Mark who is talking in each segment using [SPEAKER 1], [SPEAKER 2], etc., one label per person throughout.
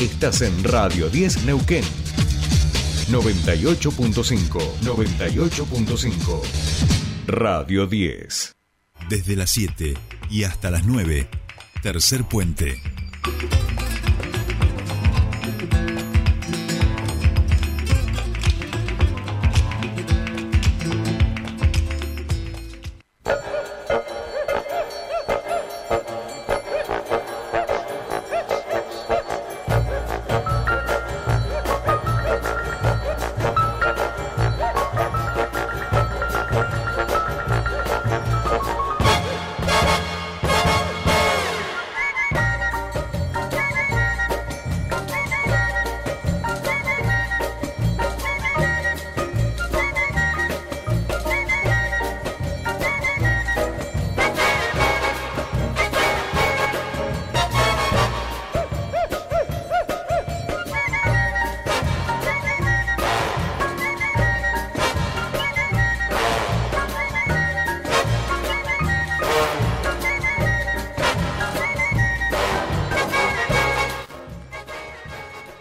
[SPEAKER 1] Estás en Radio 10 Neuquén. 98.5. 98.5. Radio 10.
[SPEAKER 2] Desde las 7 y hasta las 9. Tercer puente.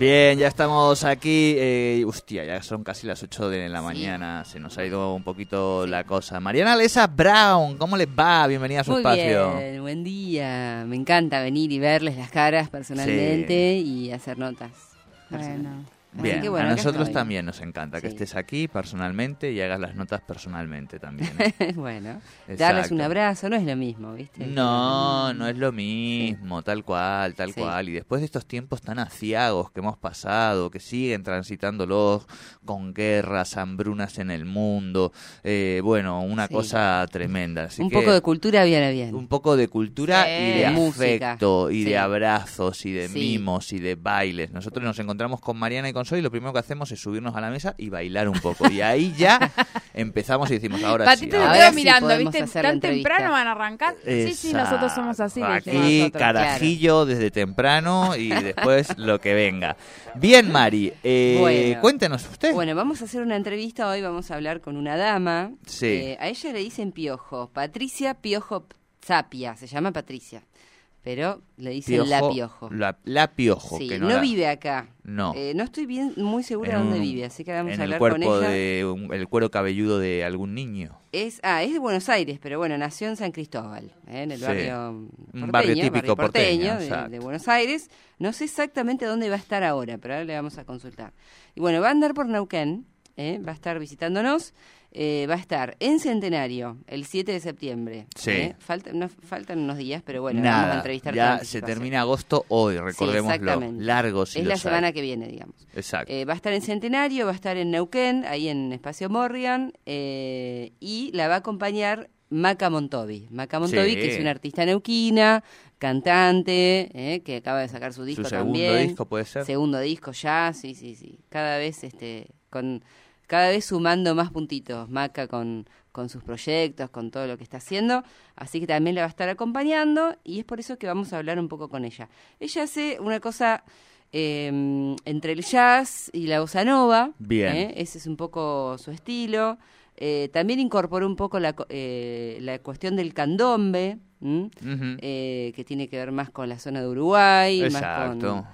[SPEAKER 3] Bien, ya estamos aquí. Eh, hostia, ya son casi las 8 de la mañana. Se nos ha ido un poquito la cosa. Mariana Lesa Brown, ¿cómo les va? Bienvenida a su
[SPEAKER 4] Muy
[SPEAKER 3] espacio.
[SPEAKER 4] bien, buen día. Me encanta venir y verles las caras personalmente y hacer notas.
[SPEAKER 5] Bueno.
[SPEAKER 3] Bien,
[SPEAKER 4] que bueno,
[SPEAKER 3] a nosotros también nos encanta que estés aquí personalmente y hagas las notas personalmente también. ¿eh?
[SPEAKER 4] bueno, darles un abrazo no es lo mismo, ¿viste?
[SPEAKER 3] No, no es lo mismo, tal cual, tal
[SPEAKER 4] Sí.
[SPEAKER 3] cual. Y después de estos tiempos tan aciagos que hemos pasado, que siguen transitándolos con guerras, hambrunas en el mundo, eh, bueno, una cosa tremenda. Así
[SPEAKER 4] un
[SPEAKER 3] que
[SPEAKER 4] poco de cultura viene bien.
[SPEAKER 3] un poco de cultura y de
[SPEAKER 4] música.
[SPEAKER 3] afecto y de abrazos y de mimos y de bailes. Nosotros nos encontramos con Mariana y con Soy y lo primero que hacemos es subirnos a la mesa y bailar un poco. Y ahí ya empezamos y decimos, ahora sí.
[SPEAKER 5] Patito te
[SPEAKER 3] ahora
[SPEAKER 4] Ahora
[SPEAKER 5] quedo
[SPEAKER 4] sí
[SPEAKER 5] mirando,
[SPEAKER 4] podemos
[SPEAKER 5] ¿viste? ¿Tan temprano van a arrancar? Sí, sí, nosotros somos así.
[SPEAKER 3] Exacto. Aquí,
[SPEAKER 5] nosotros.
[SPEAKER 3] carajillo desde temprano y después lo que venga. Bien, Mari, eh,
[SPEAKER 4] Bueno.
[SPEAKER 3] cuéntenos usted.
[SPEAKER 4] Bueno, vamos a hacer una entrevista hoy, vamos a hablar con una dama.
[SPEAKER 3] Sí.
[SPEAKER 4] Eh, a ella le dicen Piojo, Patricia Piojo Zapia, se llama Patricia, pero le dicen La Piojo.
[SPEAKER 3] La, la Piojo,
[SPEAKER 4] Sí,
[SPEAKER 3] que
[SPEAKER 4] no,
[SPEAKER 3] no, la-
[SPEAKER 4] vive acá.
[SPEAKER 3] No.
[SPEAKER 4] Eh, no estoy bien, muy segura de dónde
[SPEAKER 3] un-
[SPEAKER 4] vive, así que vamos a
[SPEAKER 3] el
[SPEAKER 4] hablar con
[SPEAKER 3] cuerpo
[SPEAKER 4] ella.
[SPEAKER 3] de un- el cuero cabelludo de algún niño.
[SPEAKER 4] Es, ah, es de Buenos Aires, pero bueno, nació en San Cristóbal, ¿eh? en el
[SPEAKER 3] Sí.
[SPEAKER 4] barrio
[SPEAKER 3] Un
[SPEAKER 4] porteño,
[SPEAKER 3] barrio típico porteño,
[SPEAKER 4] de, de Buenos Aires. No sé exactamente dónde va a estar ahora, pero ahora le vamos a consultar. Y bueno, va a andar por Neuquén, ¿eh? va a estar visitándonos, eh, va a estar en Centenario el 7 de septiembre.
[SPEAKER 3] Sí.
[SPEAKER 4] ¿eh? Falta- no- faltan unos días, pero bueno, vamos a
[SPEAKER 3] Nada,
[SPEAKER 4] entrevistar
[SPEAKER 3] ya se termina agosto hoy, recordémoslo.
[SPEAKER 4] exactamente.
[SPEAKER 3] Largos y
[SPEAKER 4] Es la semana que viene, digamos.
[SPEAKER 3] Exacto.
[SPEAKER 4] Eh, va a estar en Centenario, va a estar en Neuquén, ahí en Espacio Morrigan, eh, y la va a acompañar Maca Montovi. Maca Montovi,
[SPEAKER 3] Sí.
[SPEAKER 4] que es una artista neuquina, cantante, eh, que acaba de sacar su disco
[SPEAKER 3] Su segundo
[SPEAKER 4] también.
[SPEAKER 3] disco puede ser.
[SPEAKER 4] Segundo disco ya, sí, sí, sí. Cada vez, este, con, cada vez sumando más puntitos, Maca con, con sus proyectos, con todo lo que está haciendo. Así que también la va a estar acompañando y es por eso que vamos a hablar un poco con ella. Ella hace una cosa eh, entre el jazz y la bossa nova.
[SPEAKER 3] Bien.
[SPEAKER 4] ¿eh? Ese es un poco su estilo. Eh, también incorporó un poco la, eh, la cuestión del candombe, eh, que tiene que ver más con la zona de Uruguay, más con...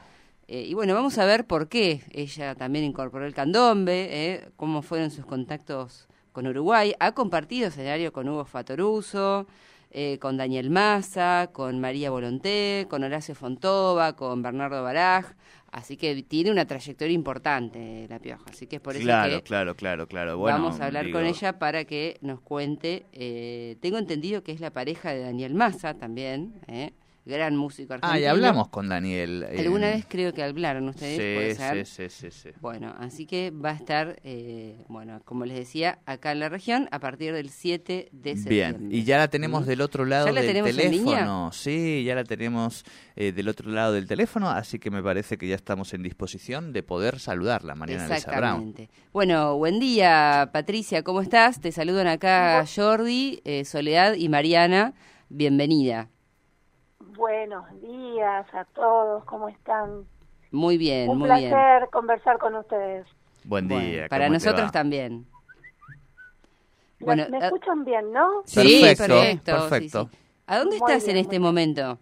[SPEAKER 4] Eh, y bueno, vamos a ver por qué ella también incorporó el candombe, eh, cómo fueron sus contactos con Uruguay. Ha compartido escenario con Hugo Fatoruso, eh, con Daniel Massa, con María Volonté, con Horacio Fontova, con Bernardo Baraj. Así que tiene una trayectoria importante la Pioja. Así que es por eso
[SPEAKER 3] claro,
[SPEAKER 4] que
[SPEAKER 3] claro, claro, claro. Bueno,
[SPEAKER 4] vamos a hablar
[SPEAKER 3] digo,
[SPEAKER 4] con ella para que nos cuente. eh, tengo entendido que es la pareja de Daniel Massa también, eh, gran músico argentino.
[SPEAKER 3] Ah, y hablamos con Daniel. eh,
[SPEAKER 4] Alguna vez creo que hablaron ustedes, puede
[SPEAKER 3] Sí,
[SPEAKER 4] ser.
[SPEAKER 3] sí, sí, sí, sí.
[SPEAKER 4] Bueno, así que va a estar, eh, bueno, como les decía, acá en la región a partir del 7 de septiembre.
[SPEAKER 3] Bien, y ya la tenemos del otro lado
[SPEAKER 4] ¿Ya la
[SPEAKER 3] del
[SPEAKER 4] tenemos en
[SPEAKER 3] teléfono. Sí, ya la tenemos eh, del otro lado del teléfono, así que me parece que ya estamos en disposición de poder saludarla, Mariana Elsa Brown.
[SPEAKER 4] Exactamente. Bueno, buen día, Patricia, ¿cómo estás? Te saludan acá Jordi, eh, Soledad y Mariana. Bienvenida.
[SPEAKER 6] Buenos días a todos, ¿cómo están?
[SPEAKER 4] Muy bien,
[SPEAKER 6] Un
[SPEAKER 4] muy
[SPEAKER 6] placer
[SPEAKER 4] bien.
[SPEAKER 6] conversar con ustedes.
[SPEAKER 3] Buen
[SPEAKER 4] Bueno,
[SPEAKER 3] día.
[SPEAKER 4] para
[SPEAKER 3] ¿cómo te
[SPEAKER 4] nosotros también.
[SPEAKER 6] ¿Me-
[SPEAKER 4] Bueno,
[SPEAKER 6] ¿Me
[SPEAKER 4] eh,
[SPEAKER 6] escuchan bien, no?
[SPEAKER 4] Sí,
[SPEAKER 3] Perfecto,
[SPEAKER 4] perfecto. sí,
[SPEAKER 3] perfecto.
[SPEAKER 4] sí. ¿A dónde
[SPEAKER 6] Muy
[SPEAKER 4] estás
[SPEAKER 6] bien,
[SPEAKER 4] en este momento?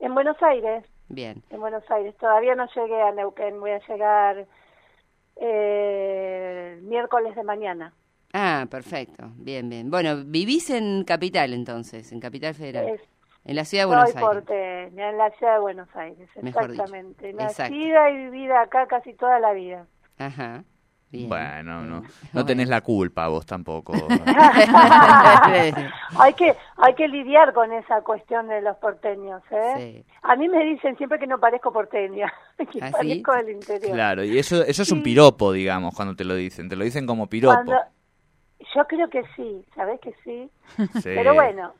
[SPEAKER 6] En Buenos Aires,
[SPEAKER 4] Bien.
[SPEAKER 6] en Buenos Aires. Todavía no llegué a Neuquén, voy a llegar eh, el miércoles de mañana.
[SPEAKER 4] Ah, perfecto. Bien, bien. Bueno, vivís en Capital entonces, en Capital Federal.
[SPEAKER 6] Es-
[SPEAKER 4] en la ciudad de Buenos
[SPEAKER 6] Soy
[SPEAKER 4] Aires.
[SPEAKER 6] porteña, en la ciudad de Buenos Aires,
[SPEAKER 4] Mejor dicho.
[SPEAKER 6] exactamente.
[SPEAKER 4] Exacto.
[SPEAKER 6] Nacida y vivida acá casi toda la vida.
[SPEAKER 4] Ajá. Bien.
[SPEAKER 3] Bueno, no, no tenés la culpa vos tampoco.
[SPEAKER 6] hay que hay que lidiar con esa cuestión de los porteños, ¿eh?
[SPEAKER 4] Sí.
[SPEAKER 6] A mí me dicen siempre que no parezco porteña, que
[SPEAKER 4] ¿Ah, sí?
[SPEAKER 6] parezco del interior.
[SPEAKER 3] claro, y eso, eso es un piropo, digamos, cuando te lo dicen. Te lo dicen como piropo.
[SPEAKER 6] Cuando- yo creo que sí, ¿sabés que sí?
[SPEAKER 3] Sí.
[SPEAKER 6] Pero bueno,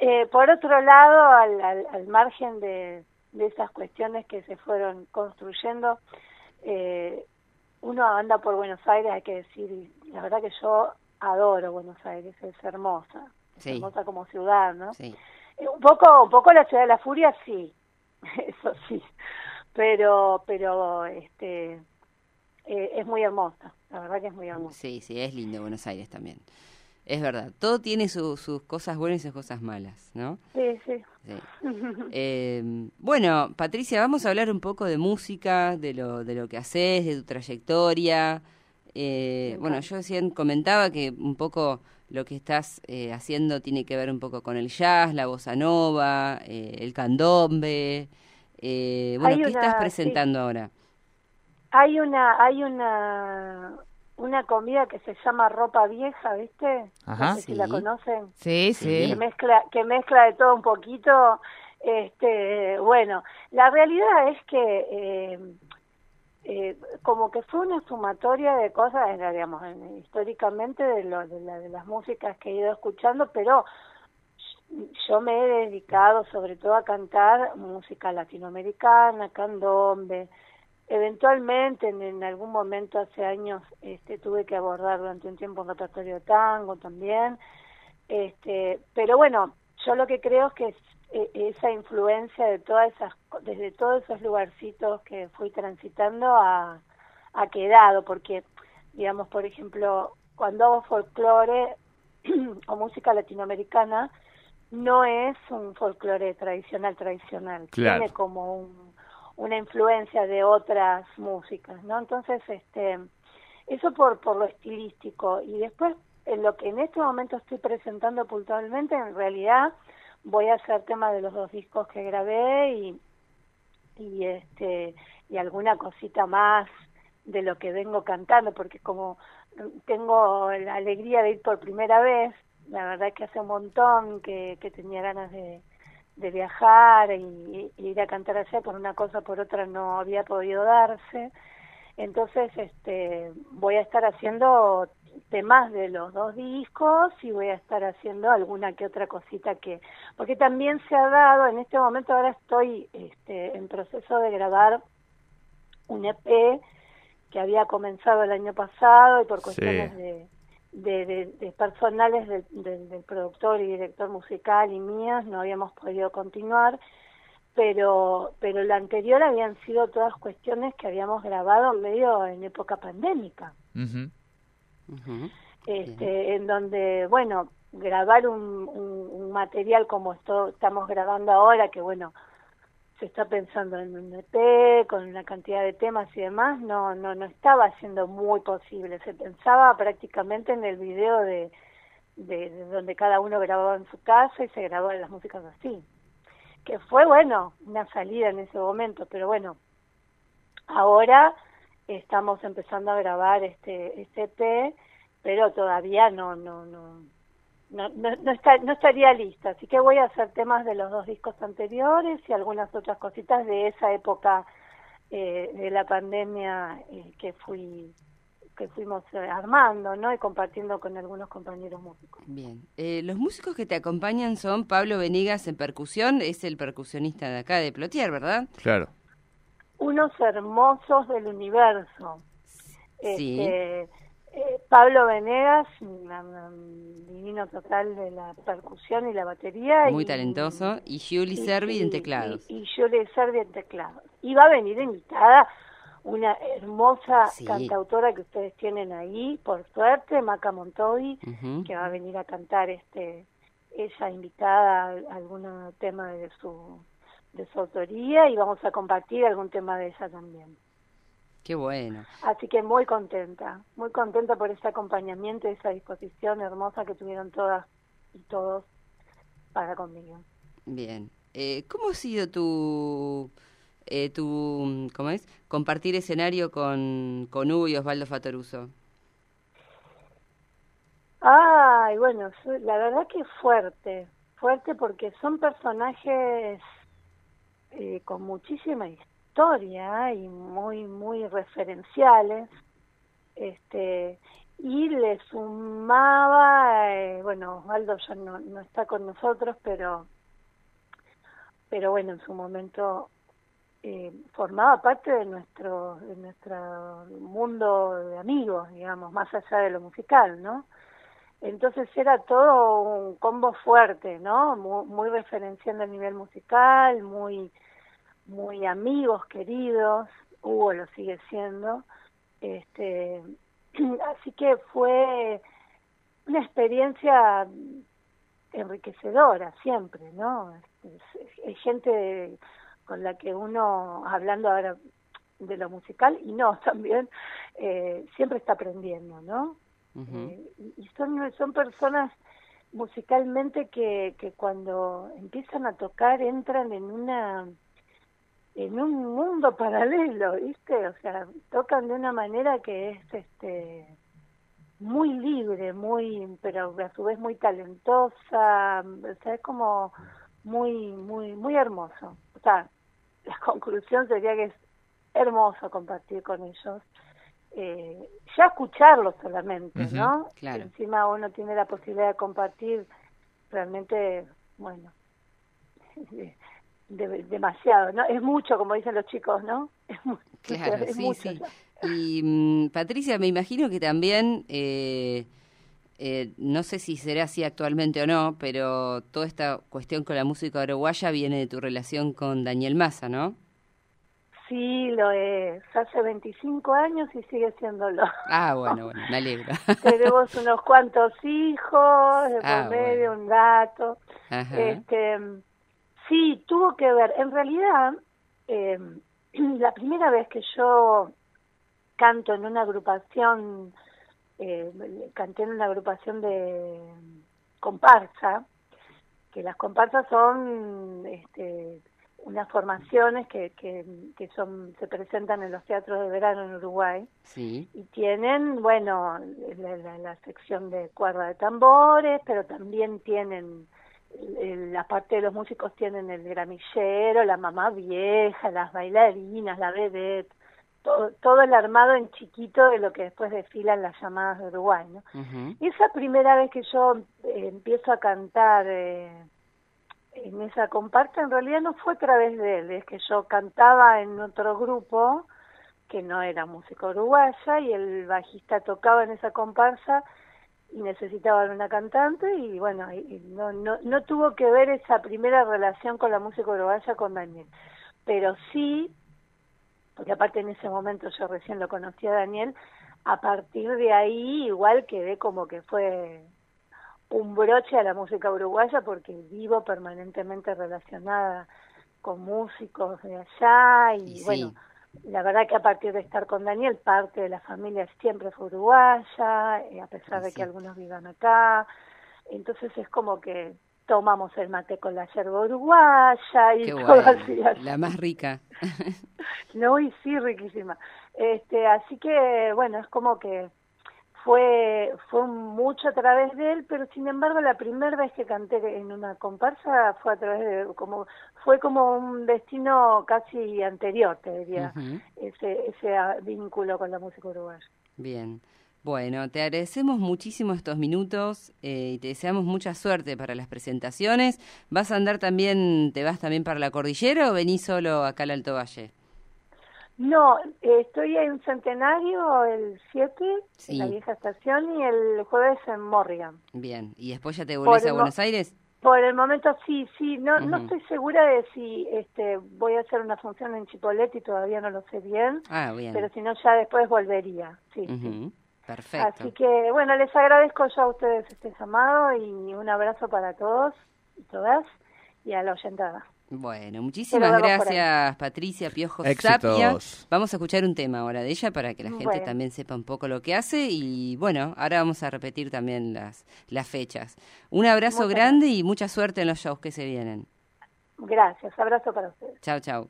[SPEAKER 6] eh, por otro lado, al, al, al margen de, de esas cuestiones que se fueron construyendo, eh, uno anda por Buenos Aires, hay que decir, la verdad que yo adoro Buenos Aires, es hermosa, es hermosa como ciudad, ¿no?
[SPEAKER 4] Sí.
[SPEAKER 6] Eh, Un poco, un poco la ciudad de la furia, sí, eso sí, pero, pero, este, eh, es muy hermosa, la verdad que es muy hermosa.
[SPEAKER 4] Sí, sí, es lindo Buenos Aires también. Es verdad, todo tiene su- sus cosas buenas y sus cosas malas, ¿no?
[SPEAKER 6] Sí, sí.
[SPEAKER 4] Sí. Eh, bueno, Patricia, vamos a hablar un poco de música, de lo, de lo que haces, de tu trayectoria. Eh, bueno, yo recién comentaba que un poco lo que estás eh, haciendo tiene que ver un poco con el jazz, la bossa nova, eh, el candombe. Eh, bueno,
[SPEAKER 6] Hay
[SPEAKER 4] ¿qué
[SPEAKER 6] una-
[SPEAKER 4] estás
[SPEAKER 6] sí.
[SPEAKER 4] presentando ahora?
[SPEAKER 6] Hay una, hay una, una comida que se llama ropa vieja, ¿viste?
[SPEAKER 3] Ajá.
[SPEAKER 6] No sé si la conocen.
[SPEAKER 5] Sí,
[SPEAKER 3] Sí.
[SPEAKER 6] Que mezcla, que mezcla de todo un poquito. Este, bueno, la realidad es que eh, eh, como que fue una sumatoria de cosas, digamos, en- históricamente de, lo, de, la- de las músicas que he ido escuchando, pero yo me he dedicado sobre todo a cantar música latinoamericana, candombe. Eventualmente, en, en algún momento hace años, este, tuve que abordar durante un tiempo un repertorio de tango también. Este, pero bueno, yo lo que creo es que es, eh, esa influencia de todas esas, desde todos esos lugarcitos que fui transitando ha, ha quedado, porque, digamos, por ejemplo, cuando hago folclore o música latinoamericana, no es un folclore tradicional, tradicional.
[SPEAKER 3] Claro.
[SPEAKER 6] Tiene como un- una influencia de otras músicas, ¿no? Entonces, este, eso por, por lo estilístico. Y después, en lo que en este momento estoy presentando puntualmente, en realidad voy a hacer tema de los dos discos que grabé y, y este y alguna cosita más de lo que vengo cantando porque como tengo la alegría de ir por primera vez la verdad es que hace un montón que, que tenía ganas de, de viajar y, y ir a cantar allá por una cosa por otra no había podido darse entonces este voy a estar haciendo temas de los dos discos y voy a estar haciendo alguna que otra cosita que porque también se ha dado en este momento ahora estoy este, en proceso de grabar un EP que había comenzado el año pasado y por
[SPEAKER 3] Sí.
[SPEAKER 6] cuestiones de, de, de- de personales del, del- del productor y director musical y mías no habíamos podido continuar pero pero la anterior habían sido todas cuestiones que habíamos grabado medio en época pandémica.
[SPEAKER 3] Ujú.
[SPEAKER 6] este, en donde, bueno, grabar un, un, un material como esto estamos grabando ahora, que bueno, se está pensando en un EP con una cantidad de temas y demás, no, no, no estaba siendo muy posible. Se pensaba prácticamente en el video de, de, de donde cada uno grababa en su casa y se grababan las músicas así. Que fue, bueno, una salida en ese momento, pero bueno, ahora estamos empezando a grabar este, este EP, pero todavía no, no, no, no, no, no está, no estaría lista. Así que voy a hacer temas de los dos discos anteriores y algunas otras cositas de esa época eh, de la pandemia eh, que fui que fuimos eh, armando, ¿no? Y compartiendo con algunos compañeros músicos.
[SPEAKER 4] Bien. Eh, los músicos que te acompañan son Pablo Venegas en percusión, es el percusionista de acá de Plotier, ¿verdad?
[SPEAKER 3] Claro.
[SPEAKER 6] Unos hermosos del universo.
[SPEAKER 4] Sí.
[SPEAKER 6] Este, eh, Pablo Venegas, un, divino total de la percusión y la batería.
[SPEAKER 4] Muy
[SPEAKER 6] y-
[SPEAKER 4] talentoso. Y Julie Servi en teclados.
[SPEAKER 6] Y, y Julie Servi en teclados. Y va a venir invitada una hermosa
[SPEAKER 4] Sí.
[SPEAKER 6] cantautora que ustedes tienen ahí, por suerte, Maca Montovi,
[SPEAKER 4] Ujú.
[SPEAKER 6] que va a venir a cantar este ella invitada a algún tema de su de su autoría y vamos a compartir algún tema de ella también.
[SPEAKER 4] Qué bueno.
[SPEAKER 6] Así que muy contenta, muy contenta por ese acompañamiento y esa disposición hermosa que tuvieron todas y todos para conmigo.
[SPEAKER 4] Bien. Eh, ¿Cómo ha sido tu, eh, tu, ¿cómo es? Compartir escenario con, con Hugo y Osvaldo Fatoruso.
[SPEAKER 6] Ay, bueno, la verdad que fuerte, fuerte porque son personajes eh, con muchísima historia y muy, muy referenciales. Este, y le sumaba, eh, bueno, Osvaldo ya no, no está con nosotros, pero, pero bueno, en su momento eh, formaba parte de nuestro, de nuestro mundo de amigos, digamos, más allá de lo musical, ¿no? Entonces era todo un combo fuerte, ¿no? Muy, muy referenciando a nivel musical, muy, muy amigos, queridos, Hugo lo sigue siendo, este, así que fue una experiencia enriquecedora siempre, ¿no? Hay gente con la que uno, hablando ahora de lo musical, y no, también, eh, siempre está aprendiendo, ¿no? Eh, y son, son personas musicalmente que, que cuando empiezan a tocar entran en una en un mundo paralelo, ¿viste? O sea, tocan de una manera que es este muy libre, muy pero a su vez muy talentosa, o sea, es como muy muy muy hermoso. O sea, la conclusión sería que es hermoso compartir con ellos eh, ya escucharlo solamente, ¿no?
[SPEAKER 4] Claro.
[SPEAKER 6] Encima uno tiene la posibilidad de compartir realmente, bueno, demasiado, ¿no? Es mucho, como dicen los chicos, ¿no?
[SPEAKER 4] Es claro, sí, sí. Y mm, Patricia, me imagino que también, eh, eh, no sé si será así actualmente o no, pero toda esta cuestión con la música uruguaya viene de tu relación con Daniel Massa, ¿no?
[SPEAKER 6] Sí, lo es. Hace 25 años y sigue siéndolo.
[SPEAKER 4] Ah, bueno, bueno, me alegro.
[SPEAKER 6] Tenemos unos cuantos hijos, de ah, medio, un gato. Este, sí, tuvo que ver. En realidad, eh, la primera vez que yo canto en una agrupación, eh, canté en una agrupación de comparsa, que las comparsas son este, unas formaciones que, que, que, son se presentan en los teatros de verano en Uruguay
[SPEAKER 4] sí.
[SPEAKER 6] y tienen bueno la, la, sección de cuerda de tambores pero también tienen la parte de los músicos tienen el gramillero la mamá vieja las bailarinas la vedette todo, todo el armado en chiquito de lo que después desfilan las llamadas de Uruguay ¿no? y esa primera vez que yo eh, empiezo a cantar eh, en esa comparsa en realidad no fue a través de él, es que yo cantaba en otro grupo que no era música uruguaya y el bajista tocaba en esa comparsa y necesitaban una cantante y bueno, no, no, no tuvo que ver esa primera relación con la música uruguaya con Daniel, pero sí, porque aparte en ese momento yo recién lo conocí a Daniel, a partir de ahí igual quedé como que fue un broche a la música uruguaya porque vivo permanentemente relacionada con músicos de allá y, bueno, la verdad que a partir de estar con Daniel, parte de la familia siempre fue uruguaya, eh, a pesar de que algunos vivan acá, entonces es como que tomamos el mate con la yerba uruguaya y todo así,
[SPEAKER 4] La más rica.
[SPEAKER 6] no, y sí, riquísima. Este, así que, bueno, es como que fue fue mucho a través de él pero sin embargo la primera vez que canté en una comparsa fue a través de como fue como un destino casi anterior te diría ese ese vínculo con la música uruguaya
[SPEAKER 4] bien bueno, te agradecemos muchísimo estos minutos eh, y te deseamos mucha suerte para las presentaciones. ¿Vas a andar también, te vas también para la cordillera o venís solo acá al Alto Valle?
[SPEAKER 6] No, estoy en Centenario el 7, en la vieja estación, y el jueves en Morrigan.
[SPEAKER 4] Bien, ¿y después ya te volvés a Buenos Aires?
[SPEAKER 6] Por el momento sí, sí, no, no estoy segura de si este voy a hacer una función en Chipolete y todavía no lo sé bien,
[SPEAKER 4] ah, bien.
[SPEAKER 6] pero si no ya después volvería, sí,
[SPEAKER 4] Perfecto.
[SPEAKER 6] Así que bueno, les agradezco ya a ustedes este llamado y un abrazo para todos y todas y a la oyentada.
[SPEAKER 4] Bueno, muchísimas gracias Patricia Piojo Sapia. Vamos a escuchar un tema ahora de ella para que la gente también sepa un poco lo que hace y bueno, ahora vamos a repetir también las, las fechas. Un abrazo grande y mucha suerte en los shows que se vienen.
[SPEAKER 6] Gracias, abrazo para ustedes.
[SPEAKER 4] Chao, chao.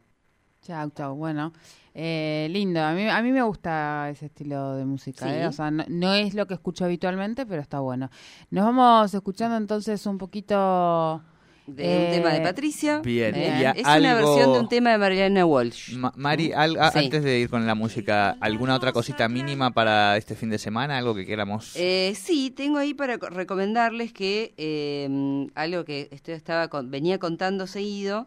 [SPEAKER 5] Chao, chao. Bueno, eh, lindo. A mí, a mí me gusta ese estilo de música. ¿eh? O sea, no, es lo que escucho habitualmente, pero está bueno. Nos vamos escuchando entonces un poquito
[SPEAKER 4] de un tema de eh, Patricia.
[SPEAKER 3] Bien,
[SPEAKER 4] es una versión de un tema de Mariana Walsh.
[SPEAKER 3] Mari, antes de ir con la música, ¿alguna otra cosita mínima para este fin de semana? ¿Algo que queramos?
[SPEAKER 4] Eh, sí, tengo ahí para recomendarles que eh, algo que estaba venía contando seguido.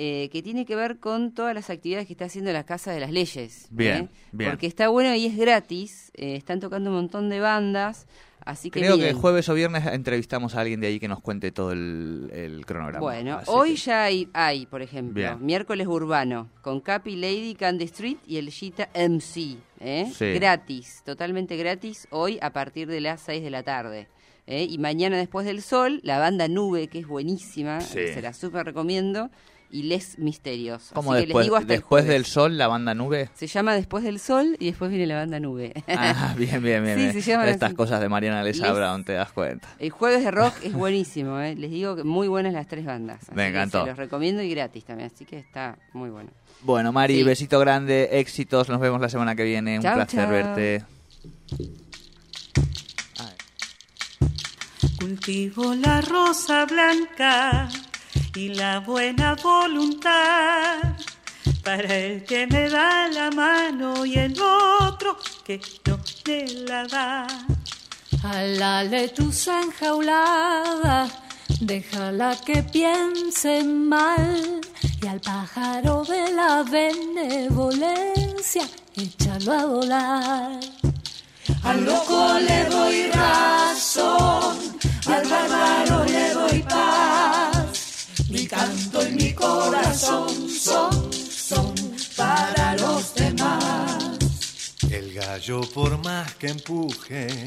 [SPEAKER 4] Eh, que tiene que ver con todas las actividades que está haciendo la Casa de las Leyes.
[SPEAKER 3] Bien, bien.
[SPEAKER 4] Porque está bueno y es gratis. están tocando un montón de bandas. Así
[SPEAKER 3] que
[SPEAKER 4] Creo
[SPEAKER 3] que jueves o viernes entrevistamos a alguien de ahí que nos cuente todo el, cronograma.
[SPEAKER 4] Bueno, hoy ya hay, hay, por ejemplo, miércoles urbano, con Capi, Lady, Candy Street y el Gita MC. ¿eh? Gratis, totalmente gratis, hoy a partir de las 6 de la tarde. ¿eh? Y mañana después del sol, la banda Nube, que es buenísima, se la súper recomiendo y Les Misterios.
[SPEAKER 3] ¿Cómo después, después del sol la banda Nube?
[SPEAKER 4] Se llama Después del Sol y después viene la banda Nube.
[SPEAKER 3] Ah, bien, bien, bien. Sí, Se llama Estas cosas de Mariana Lesa Brown, te das cuenta.
[SPEAKER 4] El jueves de rock es buenísimo, ¿eh? les digo que muy buenas las tres bandas.
[SPEAKER 3] Me encantó.
[SPEAKER 4] Se los recomiendo y gratis también, así que está muy bueno.
[SPEAKER 3] Bueno, Mari, besito grande, éxitos, nos vemos la semana que viene, un placer verte.
[SPEAKER 7] Cultivo la rosa blanca y la buena voluntad para el que me da la mano y el otro que no me la da.
[SPEAKER 8] A la letusa enjaulada, déjala que piense mal y al pájaro de la benevolencia, échalo a volar.
[SPEAKER 7] Al loco le doy razón, al bárbaro le doy paz canto y mi corazón son, son para los demás.
[SPEAKER 9] El gallo por más que empuje,